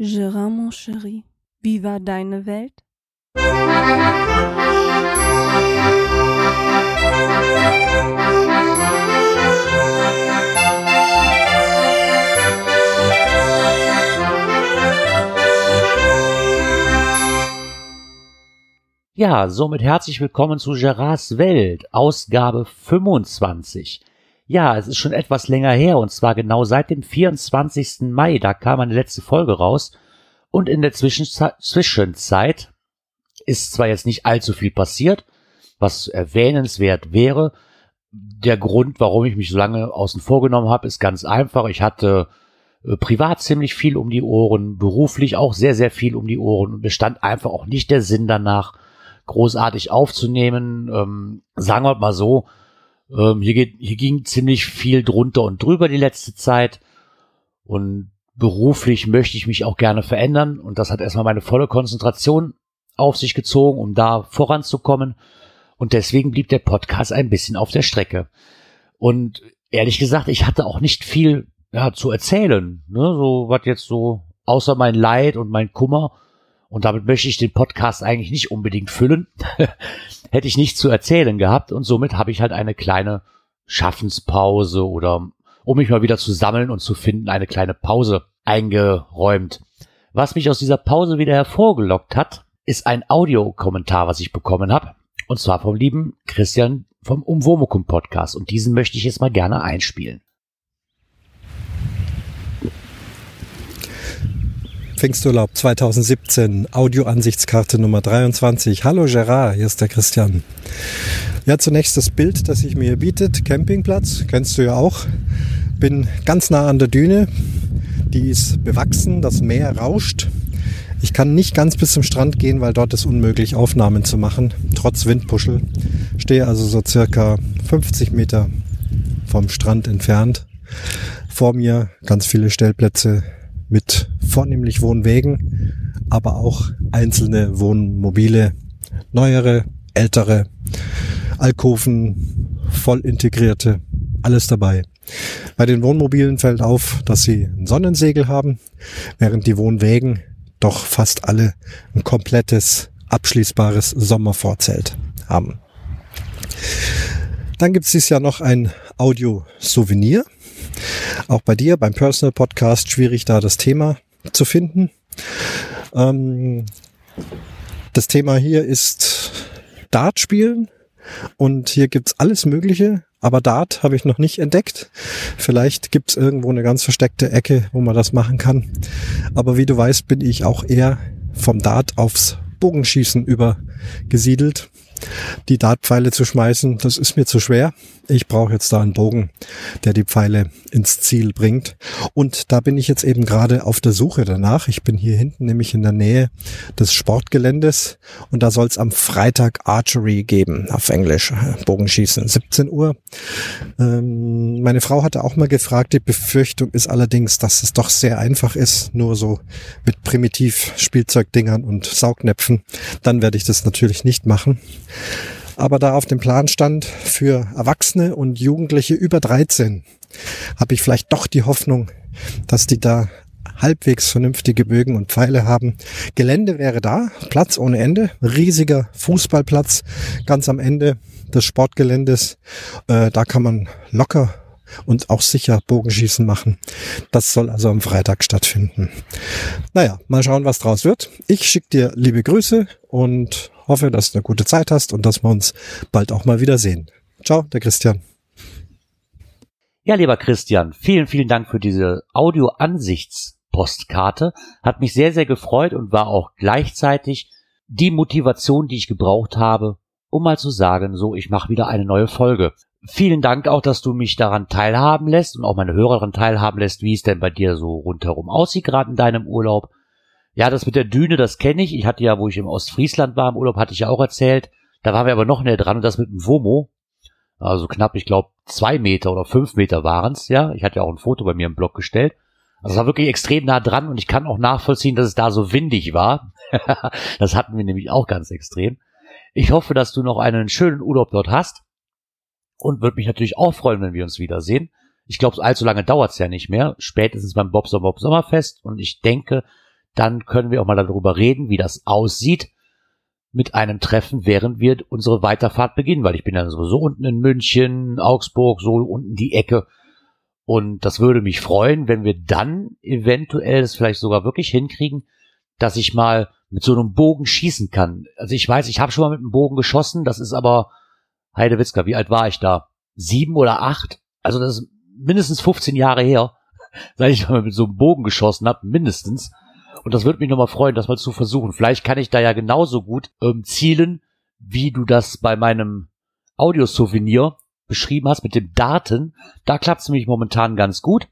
Gérard, mon chéri, wie war deine Welt? Ja, somit herzlich willkommen zu Gerards Welt, Ausgabe 25. Ja, es ist schon etwas länger her und zwar genau seit dem 24. Mai, da kam eine letzte Folge raus und in der Zwischenzeit, Zwischenzeit ist zwar jetzt nicht allzu viel passiert, was erwähnenswert wäre. Der Grund, warum ich mich so lange außen vorgenommen habe, ist ganz einfach. Ich hatte äh, privat ziemlich viel um die Ohren, beruflich auch sehr, sehr viel um die Ohren und bestand einfach auch nicht der Sinn danach, großartig aufzunehmen. Ähm, sagen wir mal so, ähm, hier, geht, hier ging ziemlich viel drunter und drüber die letzte Zeit. Und beruflich möchte ich mich auch gerne verändern. Und das hat erstmal meine volle Konzentration auf sich gezogen, um da voranzukommen. Und deswegen blieb der Podcast ein bisschen auf der Strecke. Und ehrlich gesagt, ich hatte auch nicht viel ja, zu erzählen. Ne? So was jetzt so, außer mein Leid und mein Kummer und damit möchte ich den Podcast eigentlich nicht unbedingt füllen. Hätte ich nichts zu erzählen gehabt und somit habe ich halt eine kleine Schaffenspause oder um mich mal wieder zu sammeln und zu finden, eine kleine Pause eingeräumt. Was mich aus dieser Pause wieder hervorgelockt hat, ist ein Audiokommentar, was ich bekommen habe. Und zwar vom lieben Christian vom Umwomukum Podcast. Und diesen möchte ich jetzt mal gerne einspielen. Pfingsturlaub 2017, Audioansichtskarte Nummer 23. Hallo Gerard, hier ist der Christian. Ja, zunächst das Bild, das sich mir bietet. Campingplatz, kennst du ja auch. Bin ganz nah an der Düne. Die ist bewachsen, das Meer rauscht. Ich kann nicht ganz bis zum Strand gehen, weil dort ist unmöglich, Aufnahmen zu machen, trotz Windpuschel. Stehe also so circa 50 Meter vom Strand entfernt. Vor mir ganz viele Stellplätze, mit vornehmlich Wohnwegen, aber auch einzelne Wohnmobile, neuere, ältere, Alkoven, voll integrierte, alles dabei. Bei den Wohnmobilen fällt auf, dass sie ein Sonnensegel haben, während die Wohnwägen doch fast alle ein komplettes, abschließbares Sommervorzelt haben. Dann gibt es dieses Jahr noch ein Audio-Souvenir. Auch bei dir beim Personal Podcast schwierig, da das Thema zu finden. Ähm, das Thema hier ist Dart spielen und hier gibt's alles Mögliche, aber Dart habe ich noch nicht entdeckt. Vielleicht gibt's irgendwo eine ganz versteckte Ecke, wo man das machen kann. Aber wie du weißt, bin ich auch eher vom Dart aufs Bogenschießen übergesiedelt die Dartpfeile zu schmeißen, das ist mir zu schwer. Ich brauche jetzt da einen Bogen, der die Pfeile ins Ziel bringt. Und da bin ich jetzt eben gerade auf der Suche danach. Ich bin hier hinten nämlich in der Nähe des Sportgeländes und da soll es am Freitag Archery geben, auf Englisch, Bogenschießen, 17 Uhr. Ähm, meine Frau hatte auch mal gefragt, die Befürchtung ist allerdings, dass es doch sehr einfach ist, nur so mit primitiv Spielzeugdingern und Saugnäpfen. Dann werde ich das natürlich nicht machen aber da auf dem Plan stand für Erwachsene und Jugendliche über 13, habe ich vielleicht doch die Hoffnung, dass die da halbwegs vernünftige Bögen und Pfeile haben. Gelände wäre da, Platz ohne Ende, riesiger Fußballplatz ganz am Ende des Sportgeländes. Äh, da kann man locker und auch sicher Bogenschießen machen. Das soll also am Freitag stattfinden. Naja, mal schauen, was draus wird. Ich schicke dir liebe Grüße und hoffe, dass du eine gute Zeit hast und dass wir uns bald auch mal wiedersehen. Ciao, der Christian. Ja, lieber Christian, vielen, vielen Dank für diese Audio-Ansichtspostkarte. Hat mich sehr, sehr gefreut und war auch gleichzeitig die Motivation, die ich gebraucht habe, um mal zu sagen, so, ich mache wieder eine neue Folge. Vielen Dank auch, dass du mich daran teilhaben lässt und auch meine Hörer daran teilhaben lässt, wie es denn bei dir so rundherum aussieht, gerade in deinem Urlaub. Ja, das mit der Düne, das kenne ich. Ich hatte ja, wo ich im Ostfriesland war im Urlaub, hatte ich ja auch erzählt. Da waren wir aber noch näher dran und das mit dem Womo. Also knapp, ich glaube, zwei Meter oder fünf Meter waren's. ja. Ich hatte ja auch ein Foto bei mir im Blog gestellt. Also es war wirklich extrem nah dran und ich kann auch nachvollziehen, dass es da so windig war. das hatten wir nämlich auch ganz extrem. Ich hoffe, dass du noch einen schönen Urlaub dort hast und würde mich natürlich auch freuen, wenn wir uns wiedersehen. Ich glaube, allzu lange dauert's ja nicht mehr. Spätestens beim Bob Bob Sommerfest und ich denke, dann können wir auch mal darüber reden, wie das aussieht mit einem Treffen, während wir unsere Weiterfahrt beginnen, weil ich bin dann sowieso unten in München, Augsburg, so unten die Ecke. Und das würde mich freuen, wenn wir dann eventuell es vielleicht sogar wirklich hinkriegen, dass ich mal mit so einem Bogen schießen kann. Also ich weiß, ich habe schon mal mit einem Bogen geschossen, das ist aber Heidewitzka, wie alt war ich da? Sieben oder acht? Also das ist mindestens 15 Jahre her, seit ich mal mit so einem Bogen geschossen habe, mindestens. Und das würde mich nochmal freuen, das mal zu versuchen. Vielleicht kann ich da ja genauso gut ähm, zielen, wie du das bei meinem Audiosouvenir beschrieben hast mit dem Daten. Da klappt es nämlich momentan ganz gut.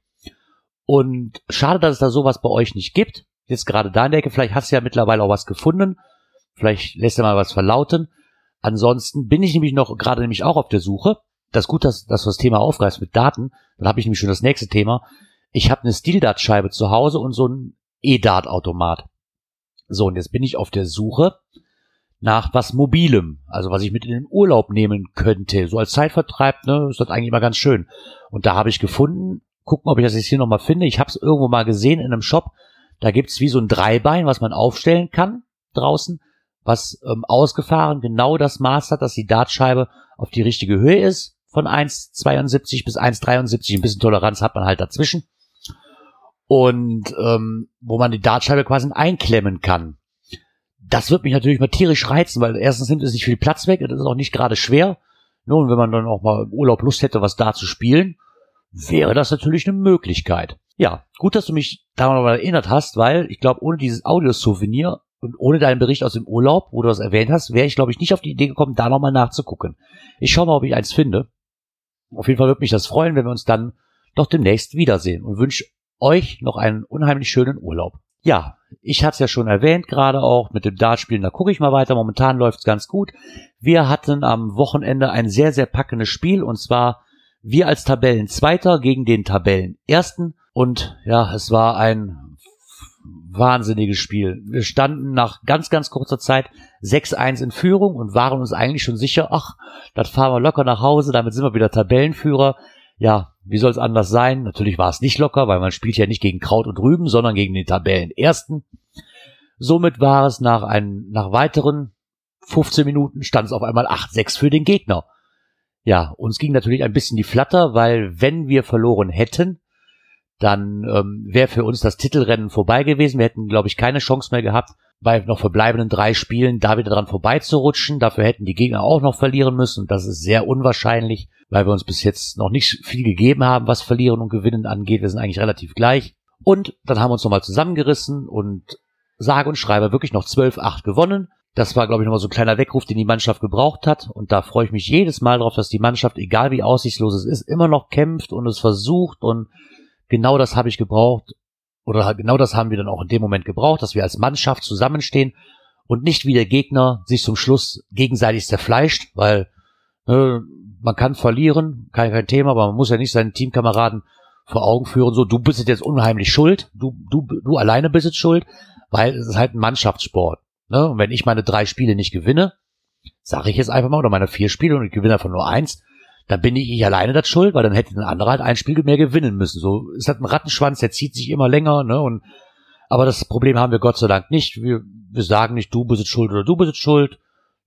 Und schade, dass es da sowas bei euch nicht gibt. Jetzt gerade da in der Ecke, vielleicht hast du ja mittlerweile auch was gefunden. Vielleicht lässt er mal was verlauten. Ansonsten bin ich nämlich noch gerade nämlich auch auf der Suche. Das ist gut, dass, dass du das Thema aufgreifst mit Daten. Dann habe ich nämlich schon das nächste Thema. Ich habe eine Stildartscheibe zu Hause und so ein E-Dart-Automat. So, und jetzt bin ich auf der Suche nach was Mobilem, also was ich mit in den Urlaub nehmen könnte. So als Zeitvertreib, ne, ist das eigentlich immer ganz schön. Und da habe ich gefunden, gucken, ob ich das jetzt hier nochmal finde. Ich habe es irgendwo mal gesehen in einem Shop. Da gibt's wie so ein Dreibein, was man aufstellen kann draußen, was ähm, ausgefahren genau das Maß hat, dass die Dartscheibe auf die richtige Höhe ist, von 1,72 bis 1,73. Ein bisschen Toleranz hat man halt dazwischen und ähm, wo man die Dartscheibe quasi einklemmen kann. Das wird mich natürlich mal tierisch reizen, weil erstens nimmt es nicht viel Platz weg, es ist auch nicht gerade schwer. Nun, wenn man dann auch mal im Urlaub Lust hätte, was da zu spielen, wäre das natürlich eine Möglichkeit. Ja, gut, dass du mich daran erinnert hast, weil ich glaube, ohne dieses Audio-Souvenir und ohne deinen Bericht aus dem Urlaub, wo du das erwähnt hast, wäre ich, glaube ich, nicht auf die Idee gekommen, da nochmal nachzugucken. Ich schaue mal, ob ich eins finde. Auf jeden Fall würde mich das freuen, wenn wir uns dann doch demnächst wiedersehen und wünsche euch noch einen unheimlich schönen Urlaub. Ja, ich hatte es ja schon erwähnt, gerade auch mit dem Dartspielen, da gucke ich mal weiter. Momentan läuft es ganz gut. Wir hatten am Wochenende ein sehr, sehr packendes Spiel und zwar wir als Tabellenzweiter gegen den Tabellenersten. Und ja, es war ein wahnsinniges Spiel. Wir standen nach ganz, ganz kurzer Zeit 6-1 in Führung und waren uns eigentlich schon sicher, ach, das fahren wir locker nach Hause, damit sind wir wieder Tabellenführer. Ja, wie soll es anders sein? Natürlich war es nicht locker, weil man spielt ja nicht gegen Kraut und Rüben, sondern gegen den Tabellenersten. Somit war es nach, einem, nach weiteren 15 Minuten stand es auf einmal 8-6 für den Gegner. Ja, uns ging natürlich ein bisschen die Flatter, weil wenn wir verloren hätten, dann ähm, wäre für uns das Titelrennen vorbei gewesen. Wir hätten, glaube ich, keine Chance mehr gehabt, bei noch verbleibenden drei Spielen da wieder dran vorbeizurutschen. Dafür hätten die Gegner auch noch verlieren müssen und das ist sehr unwahrscheinlich, weil wir uns bis jetzt noch nicht viel gegeben haben, was Verlieren und Gewinnen angeht. Wir sind eigentlich relativ gleich. Und dann haben wir uns nochmal zusammengerissen und sage und schreibe wirklich noch 12-8 gewonnen. Das war, glaube ich, nochmal so ein kleiner Weckruf, den die Mannschaft gebraucht hat. Und da freue ich mich jedes Mal drauf, dass die Mannschaft, egal wie aussichtslos es ist, immer noch kämpft und es versucht. Und genau das habe ich gebraucht oder genau das haben wir dann auch in dem Moment gebraucht, dass wir als Mannschaft zusammenstehen und nicht wie der Gegner sich zum Schluss gegenseitig zerfleischt, weil äh, man kann verlieren, kein, kein Thema, aber man muss ja nicht seinen Teamkameraden vor Augen führen, so du bist jetzt unheimlich schuld, du, du, du alleine bist jetzt schuld, weil es ist halt ein Mannschaftssport. Ne? Und wenn ich meine drei Spiele nicht gewinne, sage ich jetzt einfach mal, oder meine vier Spiele und ich gewinne davon nur eins, dann bin ich, ich alleine das schuld, weil dann hätte ein anderer halt ein Spiel mehr gewinnen müssen. So ist halt ein Rattenschwanz, der zieht sich immer länger, ne? Und aber das Problem haben wir Gott sei Dank nicht. Wir, wir sagen nicht, du bist schuld oder du bist schuld.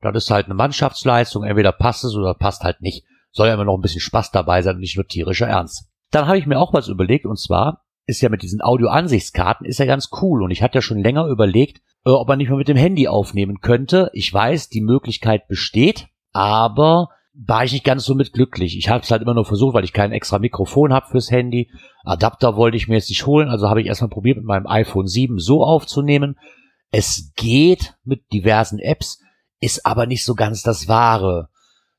Das ist halt eine Mannschaftsleistung. Entweder passt es oder passt halt nicht. Soll ja immer noch ein bisschen Spaß dabei sein und nicht nur tierischer Ernst. Dann habe ich mir auch was überlegt und zwar ist ja mit diesen Audio-Ansichtskarten ist ja ganz cool und ich hatte ja schon länger überlegt, äh, ob man nicht mal mit dem Handy aufnehmen könnte. Ich weiß, die Möglichkeit besteht, aber war ich nicht ganz so mit glücklich. Ich habe es halt immer nur versucht, weil ich kein extra Mikrofon habe fürs Handy. Adapter wollte ich mir jetzt nicht holen, also habe ich erstmal probiert, mit meinem iPhone 7 so aufzunehmen. Es geht mit diversen Apps, ist aber nicht so ganz das Wahre.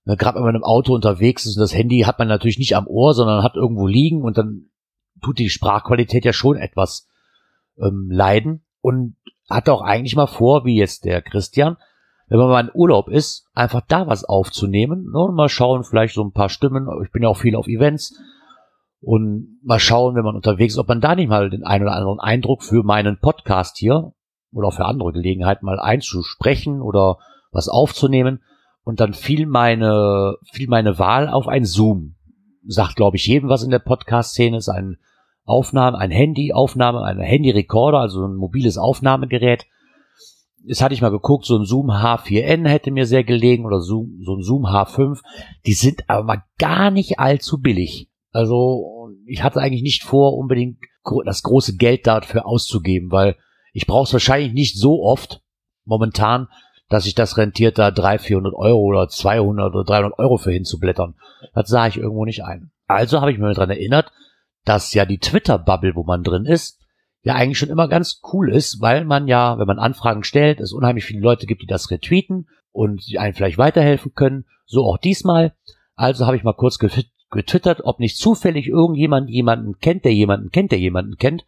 Ne, Gerade wenn man im Auto unterwegs ist und das Handy hat man natürlich nicht am Ohr, sondern hat irgendwo liegen und dann tut die Sprachqualität ja schon etwas ähm, leiden und hat auch eigentlich mal vor, wie jetzt der Christian, wenn man mal in Urlaub ist, einfach da was aufzunehmen ne, und mal schauen, vielleicht so ein paar Stimmen. Ich bin ja auch viel auf Events und mal schauen, wenn man unterwegs ist, ob man da nicht mal den einen oder anderen Eindruck für meinen Podcast hier oder auch für andere Gelegenheiten mal einzusprechen oder was aufzunehmen und dann fiel meine, fiel meine Wahl auf ein Zoom. Sagt, glaube ich, jedem was in der Podcast-Szene ist ein Aufnahmen, ein Handy, Aufnahme, ein Handy-Recorder, also ein mobiles Aufnahmegerät. Jetzt hatte ich mal geguckt, so ein Zoom H4n hätte mir sehr gelegen oder Zoom, so ein Zoom H5. Die sind aber mal gar nicht allzu billig. Also ich hatte eigentlich nicht vor, unbedingt das große Geld dafür auszugeben, weil ich brauche es wahrscheinlich nicht so oft momentan, dass sich das rentiert, da 300, 400 Euro oder 200 oder 300 Euro für hinzublättern. Das sah ich irgendwo nicht ein. Also habe ich mir daran erinnert, dass ja die Twitter-Bubble, wo man drin ist, ja eigentlich schon immer ganz cool ist, weil man ja, wenn man Anfragen stellt, es unheimlich viele Leute gibt, die das retweeten und die einen vielleicht weiterhelfen können. So auch diesmal. Also habe ich mal kurz getwittert, ob nicht zufällig irgendjemand jemanden kennt, der jemanden kennt, der jemanden kennt,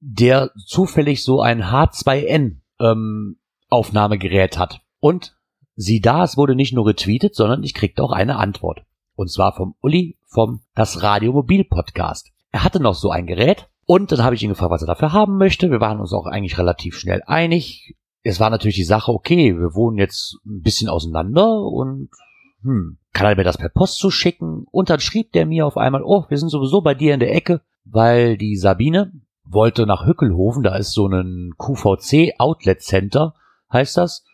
der zufällig so ein H2N ähm, Aufnahmegerät hat. Und sieh da, es wurde nicht nur retweetet, sondern ich kriegte auch eine Antwort. Und zwar vom Uli vom Das Radiomobil Podcast. Er hatte noch so ein Gerät und dann habe ich ihn gefragt, was er dafür haben möchte. Wir waren uns auch eigentlich relativ schnell einig. Es war natürlich die Sache, okay, wir wohnen jetzt ein bisschen auseinander und hm, kann er mir das per Post zuschicken? Und dann schrieb der mir auf einmal, oh, wir sind sowieso bei dir in der Ecke, weil die Sabine wollte nach Hückelhofen, da ist so ein QVC Outlet Center, heißt das.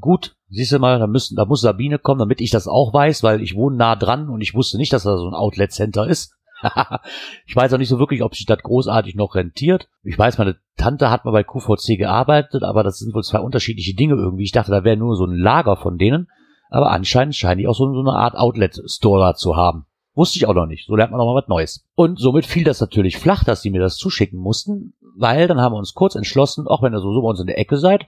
Gut, siehst du mal, da müssen, da muss Sabine kommen, damit ich das auch weiß, weil ich wohne nah dran und ich wusste nicht, dass da so ein Outlet Center ist. ich weiß auch nicht so wirklich, ob sich das großartig noch rentiert. Ich weiß, meine Tante hat mal bei QVC gearbeitet, aber das sind wohl zwei unterschiedliche Dinge irgendwie. Ich dachte, da wäre nur so ein Lager von denen. Aber anscheinend scheinen die auch so, so eine Art Outlet-Store da zu haben. Wusste ich auch noch nicht. So lernt man noch mal was Neues. Und somit fiel das natürlich flach, dass die mir das zuschicken mussten, weil dann haben wir uns kurz entschlossen, auch wenn ihr so, so bei uns in der Ecke seid,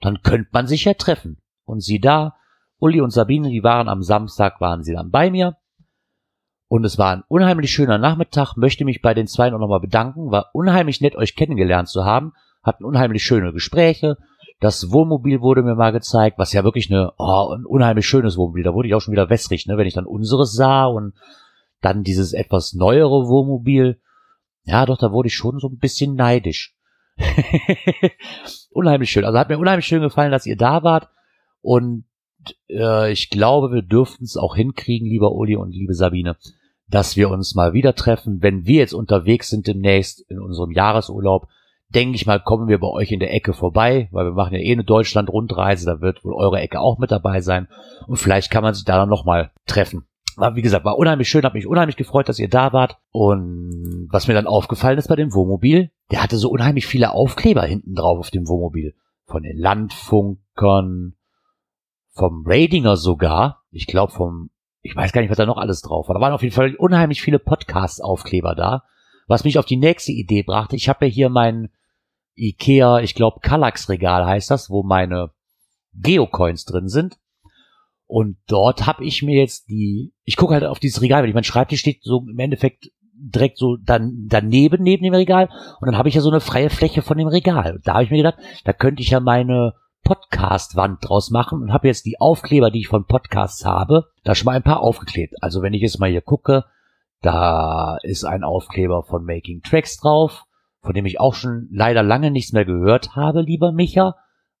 dann könnte man sich ja treffen. Und sie da, Uli und Sabine, die waren am Samstag, waren sie dann bei mir. Und es war ein unheimlich schöner Nachmittag, möchte mich bei den zwei noch mal bedanken, war unheimlich nett, euch kennengelernt zu haben, hatten unheimlich schöne Gespräche. Das Wohnmobil wurde mir mal gezeigt, was ja wirklich eine, oh, ein unheimlich schönes Wohnmobil. Da wurde ich auch schon wieder wässrig, ne, wenn ich dann unseres sah und dann dieses etwas neuere Wohnmobil. Ja, doch, da wurde ich schon so ein bisschen neidisch. unheimlich schön. Also hat mir unheimlich schön gefallen, dass ihr da wart. Und äh, ich glaube, wir dürften es auch hinkriegen, lieber Uli und liebe Sabine, dass wir uns mal wieder treffen, wenn wir jetzt unterwegs sind demnächst in unserem Jahresurlaub. Denke ich mal, kommen wir bei euch in der Ecke vorbei, weil wir machen ja eh eine Deutschland-Rundreise, da wird wohl eure Ecke auch mit dabei sein. Und vielleicht kann man sich da dann nochmal treffen. Aber wie gesagt, war unheimlich schön, hat mich unheimlich gefreut, dass ihr da wart. Und was mir dann aufgefallen ist bei dem Wohnmobil, der hatte so unheimlich viele Aufkleber hinten drauf auf dem Wohnmobil. Von den Landfunkern, vom Radinger sogar. Ich glaube vom, ich weiß gar nicht, was da noch alles drauf war. Da waren auf jeden Fall unheimlich viele Podcast-Aufkleber da. Was mich auf die nächste Idee brachte. Ich habe ja hier mein Ikea, ich glaube Kallax-Regal heißt das, wo meine Geocoins drin sind. Und dort habe ich mir jetzt die, ich gucke halt auf dieses Regal, weil ich mein Schreibtisch steht so im Endeffekt direkt so dann daneben neben dem Regal und dann habe ich ja so eine freie Fläche von dem Regal. Da habe ich mir gedacht, da könnte ich ja meine Podcast-Wand draus machen und habe jetzt die Aufkleber, die ich von Podcasts habe, da schon mal ein paar aufgeklebt. Also wenn ich jetzt mal hier gucke, da ist ein Aufkleber von Making Tracks drauf, von dem ich auch schon leider lange nichts mehr gehört habe, lieber Micha.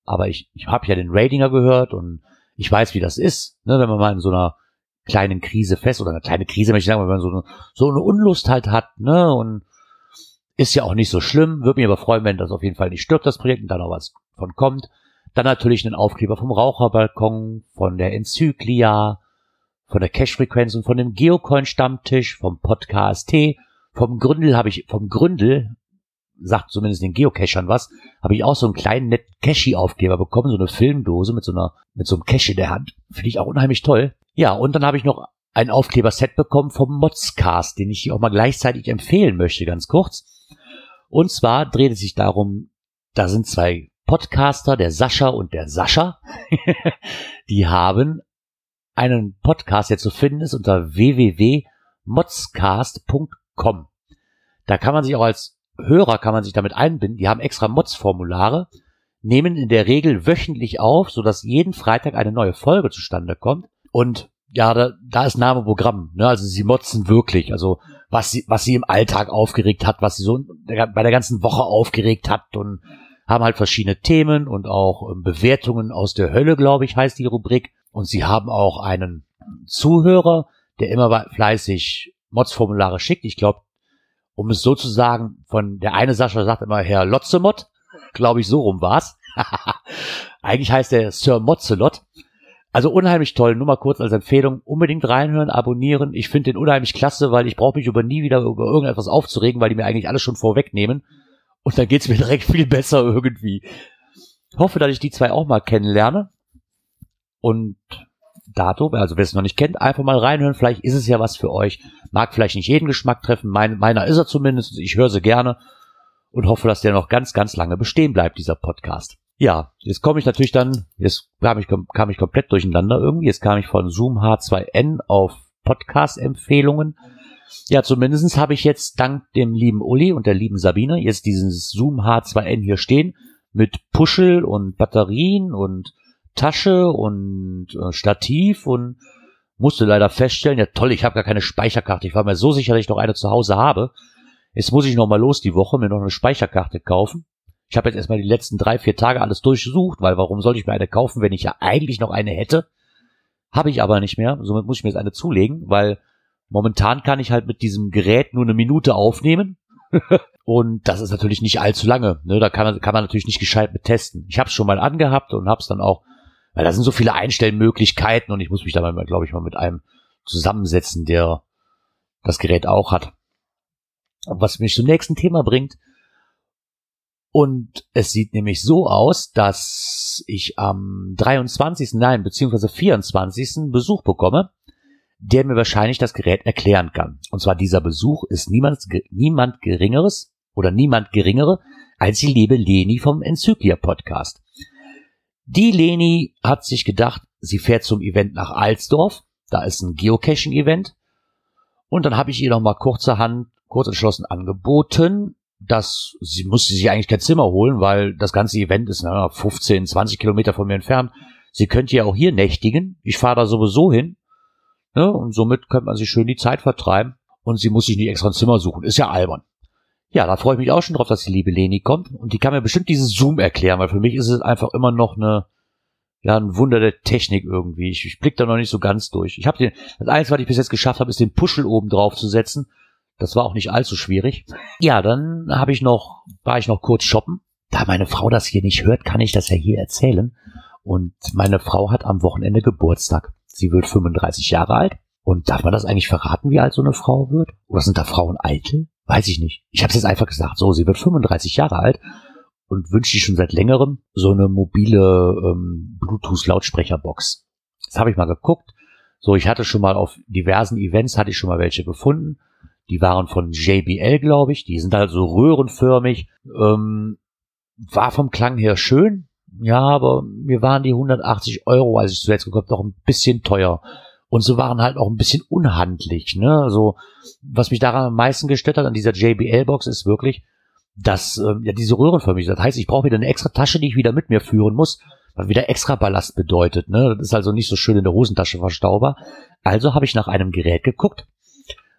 Aber ich, ich habe ja den Ratinger gehört und ich weiß, wie das ist, ne, wenn man mal in so einer kleinen Krise fest oder eine kleine Krise, möchte ich sagen, wenn man so eine, so eine Unlust halt hat, ne, und ist ja auch nicht so schlimm, würde mich aber freuen, wenn das auf jeden Fall nicht stirbt, das Projekt, und da noch was von kommt. Dann natürlich einen Aufkleber vom Raucherbalkon, von der Enzyklia, von der Cash-Frequenz und von dem Geocoin-Stammtisch, vom Podcast vom Gründel habe ich, vom Gründel sagt zumindest den Geocachern was, habe ich auch so einen kleinen netten Cache-Aufkleber bekommen, so eine Filmdose mit so einer, mit so einem Cache in der Hand. Finde ich auch unheimlich toll. Ja, und dann habe ich noch ein Aufkleber-Set bekommen vom Modscast, den ich hier auch mal gleichzeitig empfehlen möchte, ganz kurz. Und zwar dreht es sich darum, da sind zwei Podcaster, der Sascha und der Sascha, die haben einen Podcast, der zu finden ist unter www.modscast.com. Da kann man sich auch als Hörer kann man sich damit einbinden. Die haben extra Mods-Formulare, nehmen in der Regel wöchentlich auf, sodass jeden Freitag eine neue Folge zustande kommt. Und ja, da, da ist Name Programm. Ne? Also sie motzen wirklich. Also was sie, was sie im Alltag aufgeregt hat, was sie so bei der ganzen Woche aufgeregt hat und haben halt verschiedene Themen und auch ähm, Bewertungen aus der Hölle, glaube ich, heißt die Rubrik. Und sie haben auch einen Zuhörer, der immer fleißig Mods-Formulare schickt. Ich glaube, um es so zu sagen, von der eine Sascha sagt immer Herr Lotzemott, glaube ich, so rum war's. Eigentlich heißt er Sir Mozzelot. Also unheimlich toll, nur mal kurz als Empfehlung, unbedingt reinhören, abonnieren. Ich finde den unheimlich klasse, weil ich brauche mich über nie wieder über irgendetwas aufzuregen, weil die mir eigentlich alles schon vorwegnehmen. Und dann geht's mir direkt viel besser irgendwie. Hoffe, dass ich die zwei auch mal kennenlerne. Und dato, also wer es noch nicht kennt, einfach mal reinhören. Vielleicht ist es ja was für euch. Mag vielleicht nicht jeden Geschmack treffen. Mein, meiner ist er zumindest. Ich höre sie gerne und hoffe, dass der noch ganz, ganz lange bestehen bleibt, dieser Podcast. Ja, jetzt komme ich natürlich dann, jetzt kam ich, kam ich komplett durcheinander irgendwie. Jetzt kam ich von Zoom H2N auf Podcast-Empfehlungen. Ja, zumindestens habe ich jetzt dank dem lieben Uli und der lieben Sabine jetzt dieses Zoom H2N hier stehen mit Puschel und Batterien und Tasche und äh, Stativ und musste leider feststellen, ja toll, ich habe gar keine Speicherkarte. Ich war mir so sicher, dass ich noch eine zu Hause habe. Jetzt muss ich noch mal los die Woche, mir noch eine Speicherkarte kaufen. Ich habe jetzt erstmal die letzten drei, vier Tage alles durchsucht, weil warum sollte ich mir eine kaufen, wenn ich ja eigentlich noch eine hätte? Habe ich aber nicht mehr. Somit muss ich mir jetzt eine zulegen, weil momentan kann ich halt mit diesem Gerät nur eine Minute aufnehmen. und das ist natürlich nicht allzu lange. Ne? Da kann man, kann man natürlich nicht gescheit mit testen. Ich habe es schon mal angehabt und habe es dann auch, weil da sind so viele Einstellmöglichkeiten und ich muss mich da mal, glaube ich, mal mit einem zusammensetzen, der das Gerät auch hat. Und was mich zum nächsten Thema bringt, und es sieht nämlich so aus, dass ich am 23. nein, beziehungsweise 24. Besuch bekomme, der mir wahrscheinlich das Gerät erklären kann. Und zwar dieser Besuch ist niemand, niemand geringeres oder niemand geringere als die liebe Leni vom Enzyklia Podcast. Die Leni hat sich gedacht, sie fährt zum Event nach Alsdorf. Da ist ein Geocaching-Event. Und dann habe ich ihr noch mal kurzerhand, kurz entschlossen angeboten, dass sie musste sich eigentlich kein Zimmer holen, weil das ganze Event ist na, 15, 20 Kilometer von mir entfernt. Sie könnte ja auch hier nächtigen. Ich fahre da sowieso hin. Ne? Und somit könnte man sich schön die Zeit vertreiben. Und sie muss sich nicht extra ein Zimmer suchen. Ist ja albern. Ja, da freue ich mich auch schon drauf, dass die liebe Leni kommt. Und die kann mir bestimmt dieses Zoom erklären, weil für mich ist es einfach immer noch eine, ja, ein Wunder der Technik irgendwie. Ich, ich blick da noch nicht so ganz durch. Ich habe den, das Einzige, was ich bis jetzt geschafft habe, ist den Puschel oben drauf zu setzen. Das war auch nicht allzu schwierig. Ja, dann habe ich noch, war ich noch kurz shoppen. Da meine Frau das hier nicht hört, kann ich das ja hier erzählen. Und meine Frau hat am Wochenende Geburtstag. Sie wird 35 Jahre alt. Und darf man das eigentlich verraten, wie alt so eine Frau wird? Oder sind da Frauen eitel? Weiß ich nicht. Ich habe es jetzt einfach gesagt. So, sie wird 35 Jahre alt und wünscht sich schon seit längerem so eine mobile ähm, Bluetooth-Lautsprecherbox. Das habe ich mal geguckt. So, ich hatte schon mal auf diversen Events hatte ich schon mal welche gefunden. Die waren von JBL, glaube ich. Die sind halt so röhrenförmig. Ähm, war vom Klang her schön. Ja, aber mir waren die 180 Euro, als ich zuletzt gekommen doch ein bisschen teuer. Und so waren halt auch ein bisschen unhandlich. Ne? Also, was mich daran am meisten gestört hat an dieser JBL-Box ist wirklich, dass ähm, ja diese röhrenförmig Das heißt, ich brauche wieder eine extra Tasche, die ich wieder mit mir führen muss, was wieder extra Ballast bedeutet. Ne? Das ist also nicht so schön in der Hosentasche verstaubar. Also habe ich nach einem Gerät geguckt,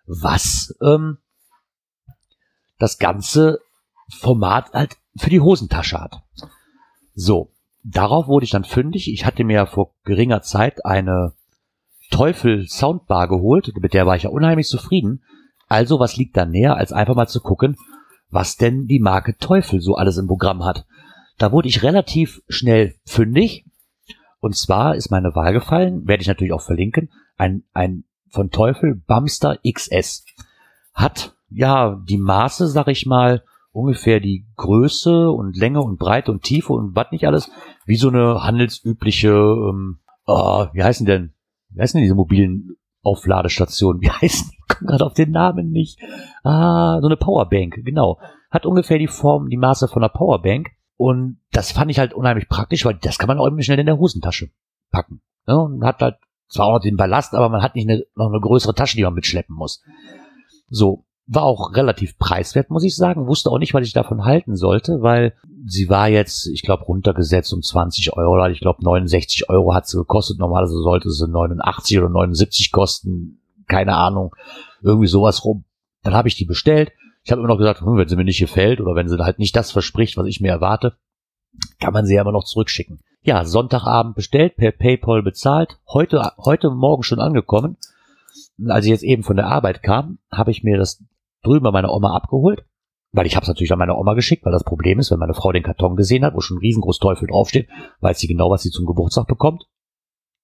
was ähm, das ganze Format halt für die Hosentasche hat. So, darauf wurde ich dann fündig. Ich hatte mir vor geringer Zeit eine Teufel Soundbar geholt, mit der war ich ja unheimlich zufrieden. Also, was liegt da näher, als einfach mal zu gucken, was denn die Marke Teufel so alles im Programm hat. Da wurde ich relativ schnell fündig. Und zwar ist meine Wahl gefallen, werde ich natürlich auch verlinken, ein, ein von Teufel Bumster XS. Hat ja die Maße, sag ich mal, ungefähr die Größe und Länge und Breite und Tiefe und was nicht alles, wie so eine handelsübliche, ähm, oh, wie heißen denn, wie heißen denn diese mobilen Aufladestationen? Wie heißen? Ich komme gerade auf den Namen nicht. Ah, so eine Powerbank, genau. Hat ungefähr die Form, die Maße von einer Powerbank. Und das fand ich halt unheimlich praktisch, weil das kann man auch immer schnell in der Hosentasche packen. Ja, und hat halt zwar auch noch den Ballast, aber man hat nicht eine, noch eine größere Tasche, die man mitschleppen muss. So, war auch relativ preiswert, muss ich sagen. Wusste auch nicht, was ich davon halten sollte, weil sie war jetzt, ich glaube, runtergesetzt um 20 Euro. Ich glaube, 69 Euro hat sie gekostet. Normalerweise sollte sie 89 oder 79 kosten. Keine Ahnung. Irgendwie sowas rum. Dann habe ich die bestellt. Ich habe immer noch gesagt, hm, wenn sie mir nicht gefällt oder wenn sie halt nicht das verspricht, was ich mir erwarte, kann man sie ja immer noch zurückschicken ja, Sonntagabend bestellt, per PayPal bezahlt, heute, heute Morgen schon angekommen. als ich jetzt eben von der Arbeit kam, habe ich mir das drüben bei meiner Oma abgeholt, weil ich habe es natürlich an meine Oma geschickt, weil das Problem ist, wenn meine Frau den Karton gesehen hat, wo schon ein riesengroß Teufel draufsteht, weiß sie genau, was sie zum Geburtstag bekommt.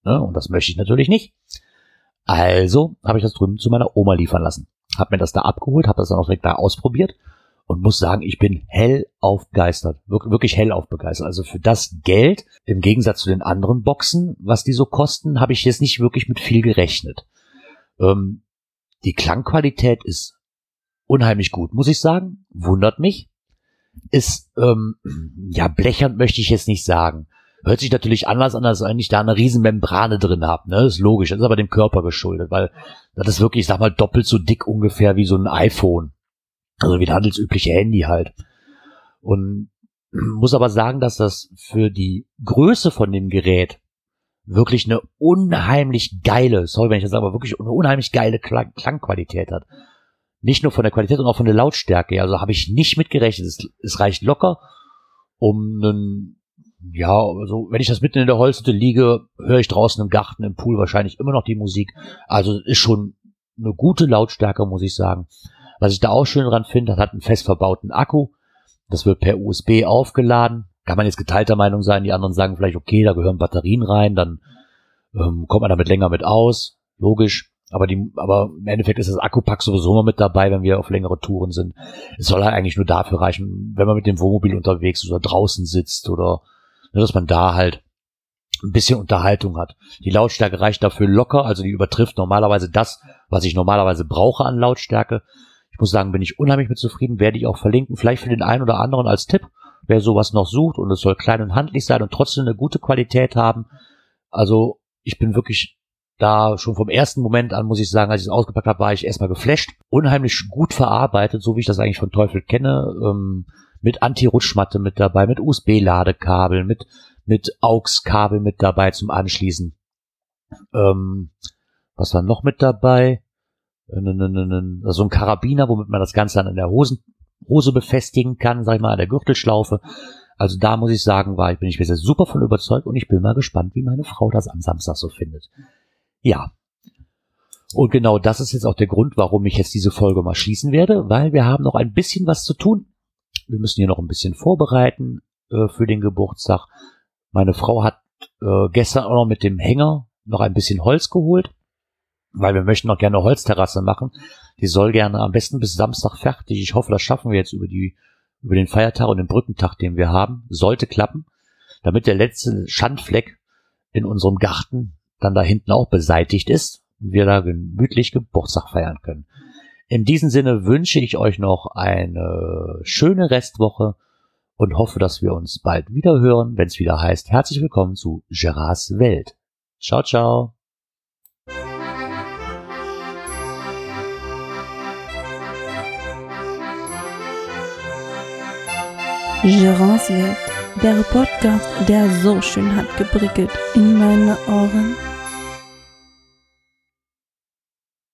Ne? Und das möchte ich natürlich nicht. Also habe ich das drüben zu meiner Oma liefern lassen. Hab mir das da abgeholt, habe das dann auch direkt da ausprobiert und muss sagen, ich bin hell aufbegeistert. Wir wirklich hell aufbegeistert. Also für das Geld, im Gegensatz zu den anderen Boxen, was die so kosten, habe ich jetzt nicht wirklich mit viel gerechnet. Ähm, die Klangqualität ist unheimlich gut, muss ich sagen. Wundert mich. Ist, ähm, ja, blechernd möchte ich jetzt nicht sagen. Hört sich natürlich anders an, als wenn ich da eine riesen Membrane drin habe. Ne? ist logisch. Das ist aber dem Körper geschuldet, weil das ist wirklich, ich sag mal, doppelt so dick ungefähr wie so ein iPhone. Also wie das handelsübliche Handy halt. Und muss aber sagen, dass das für die Größe von dem Gerät wirklich eine unheimlich geile, sorry, wenn ich das sage, aber wirklich eine unheimlich geile Klang Klangqualität hat. Nicht nur von der Qualität, sondern auch von der Lautstärke. Also habe ich nicht mitgerechnet. Es, es reicht locker, um einen, ja, also wenn ich das mitten in der Holzhütte liege, höre ich draußen im Garten, im Pool wahrscheinlich immer noch die Musik. Also ist schon eine gute Lautstärke, muss ich sagen. Was ich da auch schön dran finde, das hat einen fest verbauten Akku. Das wird per USB aufgeladen kann man jetzt geteilter Meinung sein. Die anderen sagen vielleicht, okay, da gehören Batterien rein, dann ähm, kommt man damit länger mit aus. Logisch. Aber, die, aber im Endeffekt ist das Akkupack sowieso immer mit dabei, wenn wir auf längere Touren sind. Es soll halt eigentlich nur dafür reichen, wenn man mit dem Wohnmobil unterwegs oder draußen sitzt oder ne, dass man da halt ein bisschen Unterhaltung hat. Die Lautstärke reicht dafür locker, also die übertrifft normalerweise das, was ich normalerweise brauche an Lautstärke. Ich muss sagen, bin ich unheimlich mit zufrieden, werde ich auch verlinken, vielleicht für den einen oder anderen als Tipp wer sowas noch sucht und es soll klein und handlich sein und trotzdem eine gute Qualität haben. Also ich bin wirklich da schon vom ersten Moment an, muss ich sagen, als ich es ausgepackt habe, war ich erstmal geflasht. Unheimlich gut verarbeitet, so wie ich das eigentlich von Teufel kenne. Ähm, mit Anti-Rutschmatte mit dabei, mit USB-Ladekabel, mit, mit AUX-Kabel mit dabei zum Anschließen. Ähm, was war noch mit dabei? Äh, so ein Karabiner, womit man das Ganze dann in der Hosen, Hose befestigen kann, sag ich mal, an der Gürtelschlaufe. Also da muss ich sagen, war, bin ich mir super von überzeugt und ich bin mal gespannt, wie meine Frau das am Samstag so findet. Ja. Und genau das ist jetzt auch der Grund, warum ich jetzt diese Folge mal schließen werde, weil wir haben noch ein bisschen was zu tun. Wir müssen hier noch ein bisschen vorbereiten äh, für den Geburtstag. Meine Frau hat äh, gestern auch noch mit dem Hänger noch ein bisschen Holz geholt, weil wir möchten noch gerne Holzterrasse machen. Die soll gerne am besten bis Samstag fertig. Ich hoffe, das schaffen wir jetzt über die, über den Feiertag und den Brückentag, den wir haben. Sollte klappen, damit der letzte Schandfleck in unserem Garten dann da hinten auch beseitigt ist und wir da gemütlich Geburtstag feiern können. In diesem Sinne wünsche ich euch noch eine schöne Restwoche und hoffe, dass wir uns bald wieder hören, wenn es wieder heißt, herzlich willkommen zu Gerards Welt. Ciao, ciao. Gérance Welt, der Podcast, der so schön hat geprickelt in meine Ohren.